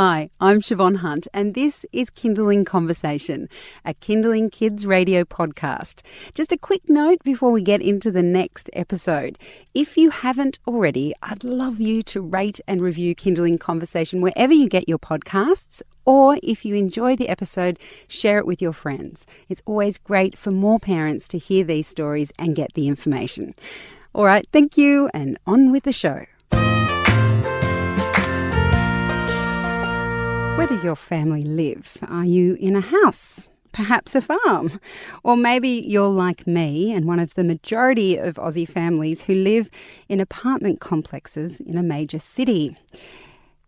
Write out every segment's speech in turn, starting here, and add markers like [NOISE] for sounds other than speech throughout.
Hi, I'm Siobhan Hunt, and this is Kinderling Conversation, a Kinderling Kids radio podcast. Just a quick note before we get into the next episode. If you haven't already, I'd love you to rate and review Kinderling Conversation wherever you get your podcasts. Or if you enjoy the episode, share it with your friends. It's always great for more parents to hear these stories and get the information. All right, thank you, and on with the show. Where does your family live? Are you in a house? Perhaps a farm. Or maybe you're like me and one of the majority of Aussie families who live in apartment complexes in a major city.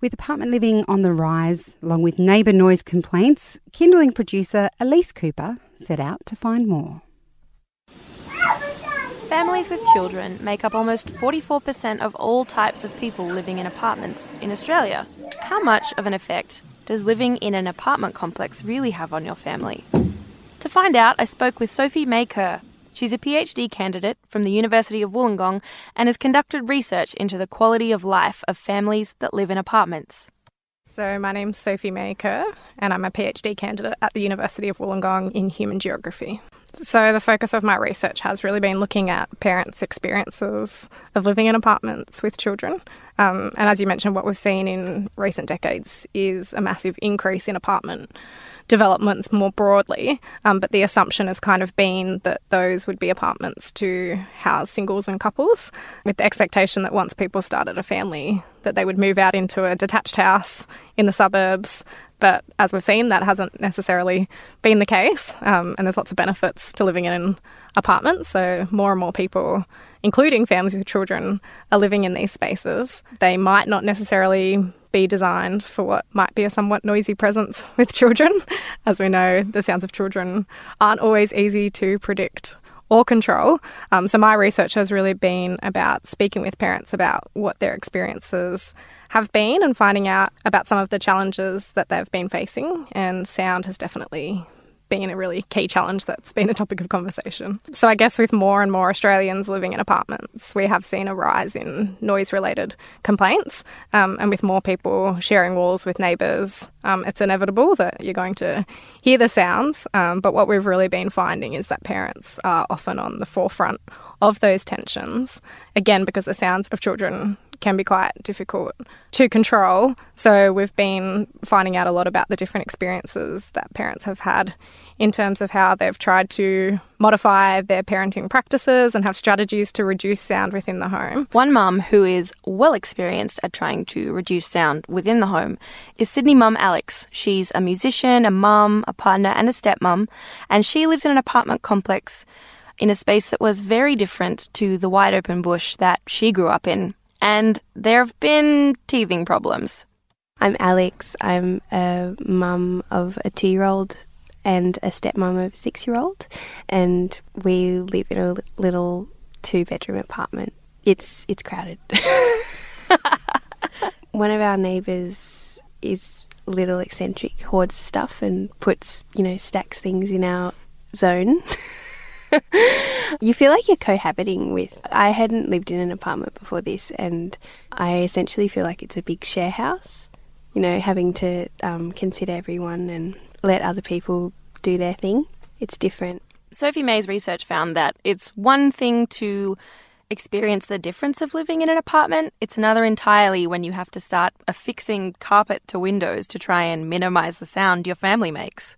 With apartment living on the rise, along with neighbour noise complaints, Kinderling producer Elise Cooper set out to find more. Families with children make up almost 44% of all types of people living in apartments in Australia. How much of an effect does living in an apartment complex really have on your family? To find out, I spoke with Sophie May Kerr. She's a PhD candidate from the University of Wollongong and has conducted research into the quality of life of families that live in apartments. So, my name's Sophie May Kerr, and I'm a PhD candidate at the University of Wollongong in human geography. So, the focus of my research has really been looking at parents' experiences of living in apartments with children. Um, and as you mentioned, what we've seen in recent decades is a massive increase in apartment developments more broadly. Um, but the assumption has kind of been that those would be apartments to house singles and couples, with the expectation that once people started a family, that they would move out into a detached house in the suburbs but as we've seen, that hasn't necessarily been the case. Um, and there's lots of benefits to living in apartments. So more and more people, including families with children, are living in these spaces. They might not necessarily be designed for what might be a somewhat noisy presence [LAUGHS] with children. As we know, the sounds of children aren't always easy to predict or control. Um, so, my research has really been about speaking with parents about what their experiences have been and finding out about some of the challenges that they've been facing. And sound has definitely been a really key challenge that's been a topic of conversation. So, I guess with more and more Australians living in apartments, we have seen a rise in noise related complaints. Um, and with more people sharing walls with neighbours, um, it's inevitable that you're going to hear the sounds. Um, but what we've really been finding is that parents are often on the forefront of those tensions, again, because the sounds of children can be quite difficult to control. So we've been finding out a lot about the different experiences that parents have had in terms of how they've tried to modify their parenting practices and have strategies to reduce sound within the home. One mum who is well experienced at trying to reduce sound within the home is Sydney mum Alex. She's a musician, a mum, a partner, and a stepmom, and she lives in an apartment complex in a space that was very different to the wide open bush that she grew up in and there have been teething problems. I'm Alex. I'm a mum of a two year old and a stepmom of a six year old, and we live in a little two bedroom apartment. It's it's crowded. [LAUGHS] One of our neighbours is little eccentric, hoards stuff and puts, you know, stacks things in our zone. [LAUGHS] you feel like you're cohabiting with. I hadn't lived in an apartment before this, and I essentially feel like it's a big share house. You know, having to um, consider everyone and let other people do their thing. It's different. Sophie May's research found that it's one thing to experience the difference of living in an apartment. It's another entirely when you have to start affixing carpet to windows to try and minimize the sound your family makes.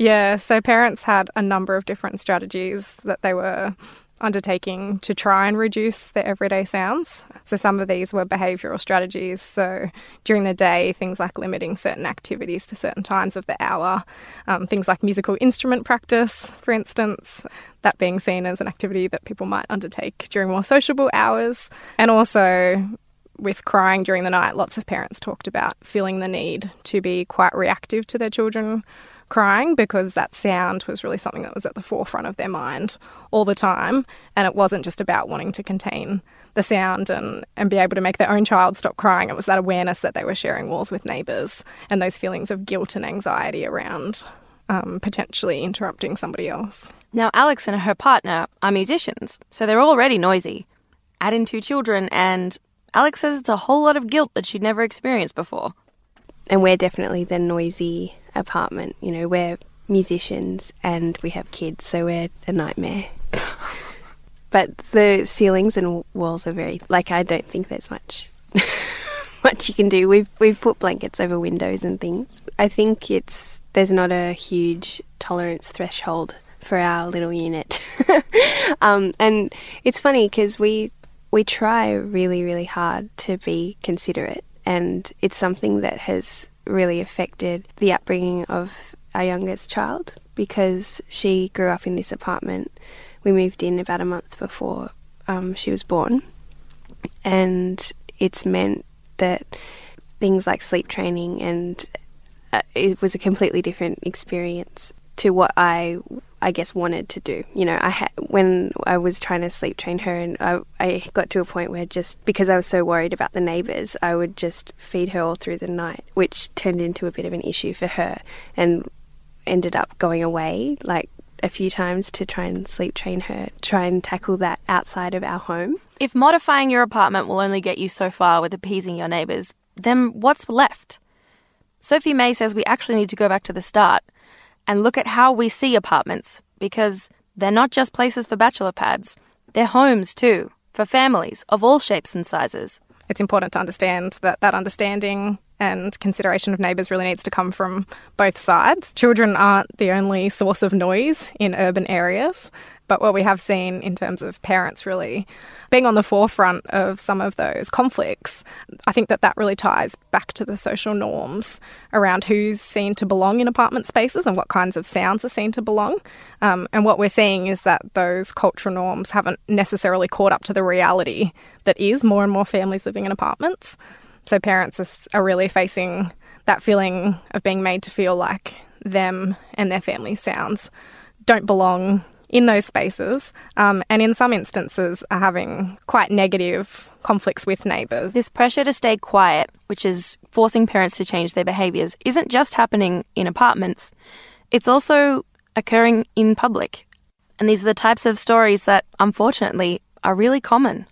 Yeah, so parents had a number of different strategies that they were undertaking to try and reduce their everyday sounds. So some of these were behavioural strategies. So during the day, things like limiting certain activities to certain times of the hour, um, things like musical instrument practice, for instance, that being seen as an activity that people might undertake during more sociable hours, and also with crying during the night, lots of parents talked about feeling the need to be quite reactive to their children crying because that sound was really something that was at the forefront of their mind all the time. And it wasn't just about wanting to contain the sound and, and be able to make their own child stop crying. It was that awareness that they were sharing walls with neighbours and those feelings of guilt and anxiety around um, potentially interrupting somebody else. Now, Alex and her partner are musicians, so they're already noisy. Add in two children, and Alex says it's a whole lot of guilt that she'd never experienced before. and we're definitely the noisy apartment. You know, we're musicians and we have kids, so we're a nightmare. [LAUGHS] but the ceilings and walls are very like I don't think there's much [LAUGHS] much you can do. We've we've put blankets over windows and things. I think it's there's not a huge tolerance threshold for our little unit, [LAUGHS] um, and it's funny because we we try really really hard to be considerate, and it's something that has really affected the upbringing of our youngest child because she grew up in this apartment. We moved in about a month before um, she was born, and it's meant that things like sleep training and uh, it was a completely different experience to what I I guess wanted to do. You know, I had when I was trying to sleep train her, and I, I got to a point where just because I was so worried about the neighbours, I would just feed her all through the night, which turned into a bit of an issue for her, and ended up going away like a few times to try and sleep train her, try and tackle that outside of our home. If modifying your apartment will only get you so far with appeasing your neighbours, then what's left? Sophie May says we actually need to go back to the start and look at how we see apartments because they're not just places for bachelor pads, they're homes too, for families of all shapes and sizes. It's important to understand that that understanding and consideration of neighbours really needs to come from both sides. Children aren't the only source of noise in urban areas, but what we have seen in terms of parents really being on the forefront of some of those conflicts, I think that that really ties back to the social norms around who's seen to belong in apartment spaces and what kinds of sounds are seen to belong. Um, and what we're seeing is that those cultural norms haven't necessarily caught up to the reality that is more and more families living in apartments. So parents are really facing that feeling of being made to feel like them and their family sounds don't belong in those spaces, um, and in some instances are having quite negative conflicts with neighbours. This pressure to stay quiet, which is forcing parents to change their behaviours, isn't just happening in apartments, it's also occurring in public. And these are the types of stories that, unfortunately, are really common.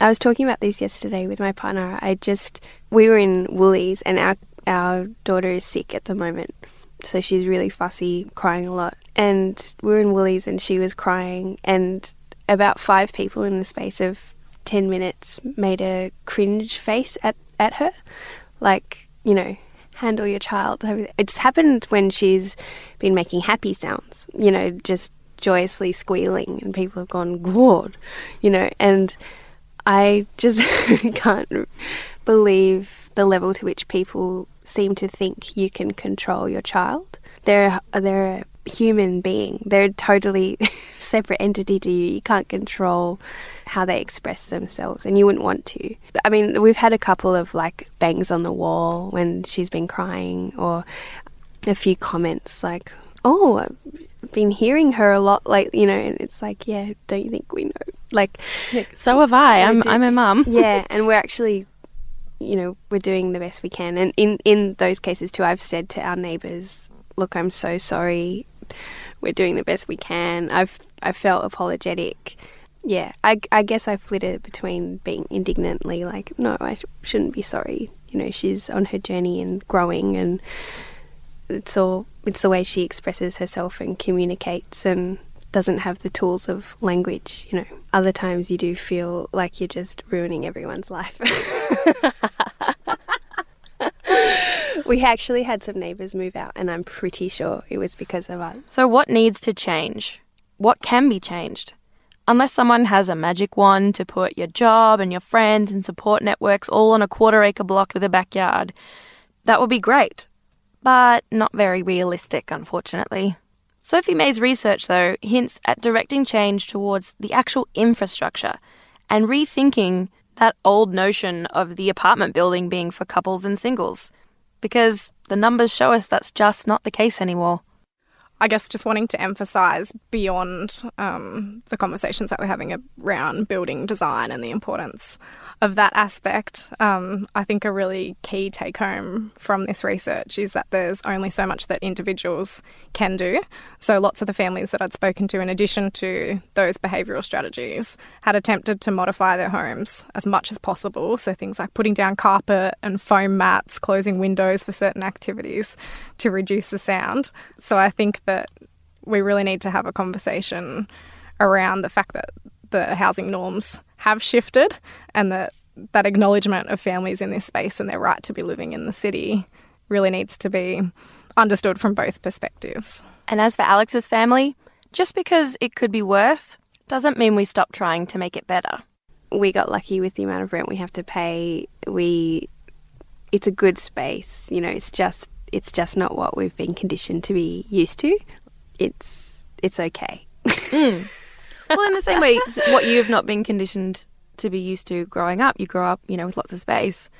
I was talking about this yesterday with my partner. I just we were in Woolies and our our daughter is sick at the moment. So she's really fussy, crying a lot. And we were in Woolies and she was crying and about five people in the space of 10 minutes made a cringe face at, at her. Like, you know, handle your child. It's happened when she's been making happy sounds, you know, just joyously squealing, and people have gone, God, you know, and I just [LAUGHS] can't believe the level to which people seem to think you can control your child. They're they're a human being. They're a totally [LAUGHS] separate entity to you. You can't control how they express themselves, and you wouldn't want to. I mean, we've had a couple of like bangs on the wall when she's been crying, or a few comments like, "Oh, been hearing her a lot, like you know," and it's like, "Yeah, don't you think we know?" Like, so have I. I'm I'm a mum. [LAUGHS] yeah, [LAUGHS] and we're actually you know, we're doing the best we can. And in, in those cases too, I've said to our neighbours, look, I'm so sorry. We're doing the best we can. I've I felt apologetic. Yeah, I, I guess I flitted between being indignantly like, no, I sh- shouldn't be sorry. You know, she's on her journey and growing, and it's all it's the way she expresses herself and communicates, and doesn't have the tools of language. You know, other times you do feel like you're just ruining everyone's life. [LAUGHS] we actually had some neighbours move out, and I'm pretty sure it was because of us. So, what needs to change? What can be changed? Unless someone has a magic wand to put your job and your friends and support networks all on a quarter acre block with a backyard, that would be great. But not very realistic, unfortunately. Sophie May's research, though, hints at directing change towards the actual infrastructure and rethinking that old notion of the apartment building being for couples and singles, because the numbers show us that's just not the case anymore. I guess just wanting to emphasise beyond um, the conversations that we're having around building design and the importance of that aspect, um, I think a really key take home from this research is that there's only so much that individuals can do. So, lots of the families that I'd spoken to, in addition to those behavioural strategies, had attempted to modify their homes as much as possible. So, things like putting down carpet and foam mats, closing windows for certain activities to reduce the sound. So, I think that we really need to have a conversation around the fact that the housing norms have shifted and that that acknowledgement of families in this space and their right to be living in the city really needs to be understood from both perspectives. And as for Alex's family, just because it could be worse doesn't mean we stop trying to make it better. We got lucky with the amount of rent we have to pay. We it's a good space, you know, it's just it's just not what we've been conditioned to be used to. It's it's okay. Mm. well, in the same way, [LAUGHS] what you've not been conditioned to be used to growing up, you grow up, you know, with lots of space,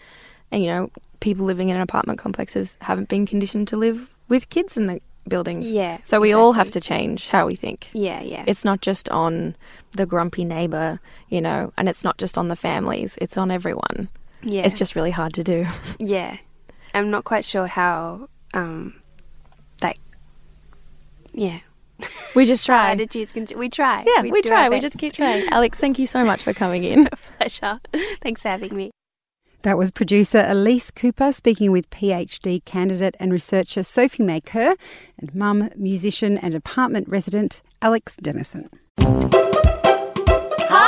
and you know, people living in apartment complexes haven't been conditioned to live with kids in the buildings. Yeah. So we exactly. all have to change how we think. Yeah, yeah. It's not just on the grumpy neighbor, you know, and it's not just on the families, it's on everyone. Yeah. It's just really hard to do. Yeah. I'm not quite sure how um like yeah, we just try. Attitudes can, we try. Yeah, we, we try. We just keep trying. [LAUGHS] Alex, thank you so much for coming in. [LAUGHS] Pleasure. Thanks for having me. That was producer Elise Cooper speaking with PhD candidate and researcher Sophie May Kerr and mum, musician, and apartment resident Alex Dennison.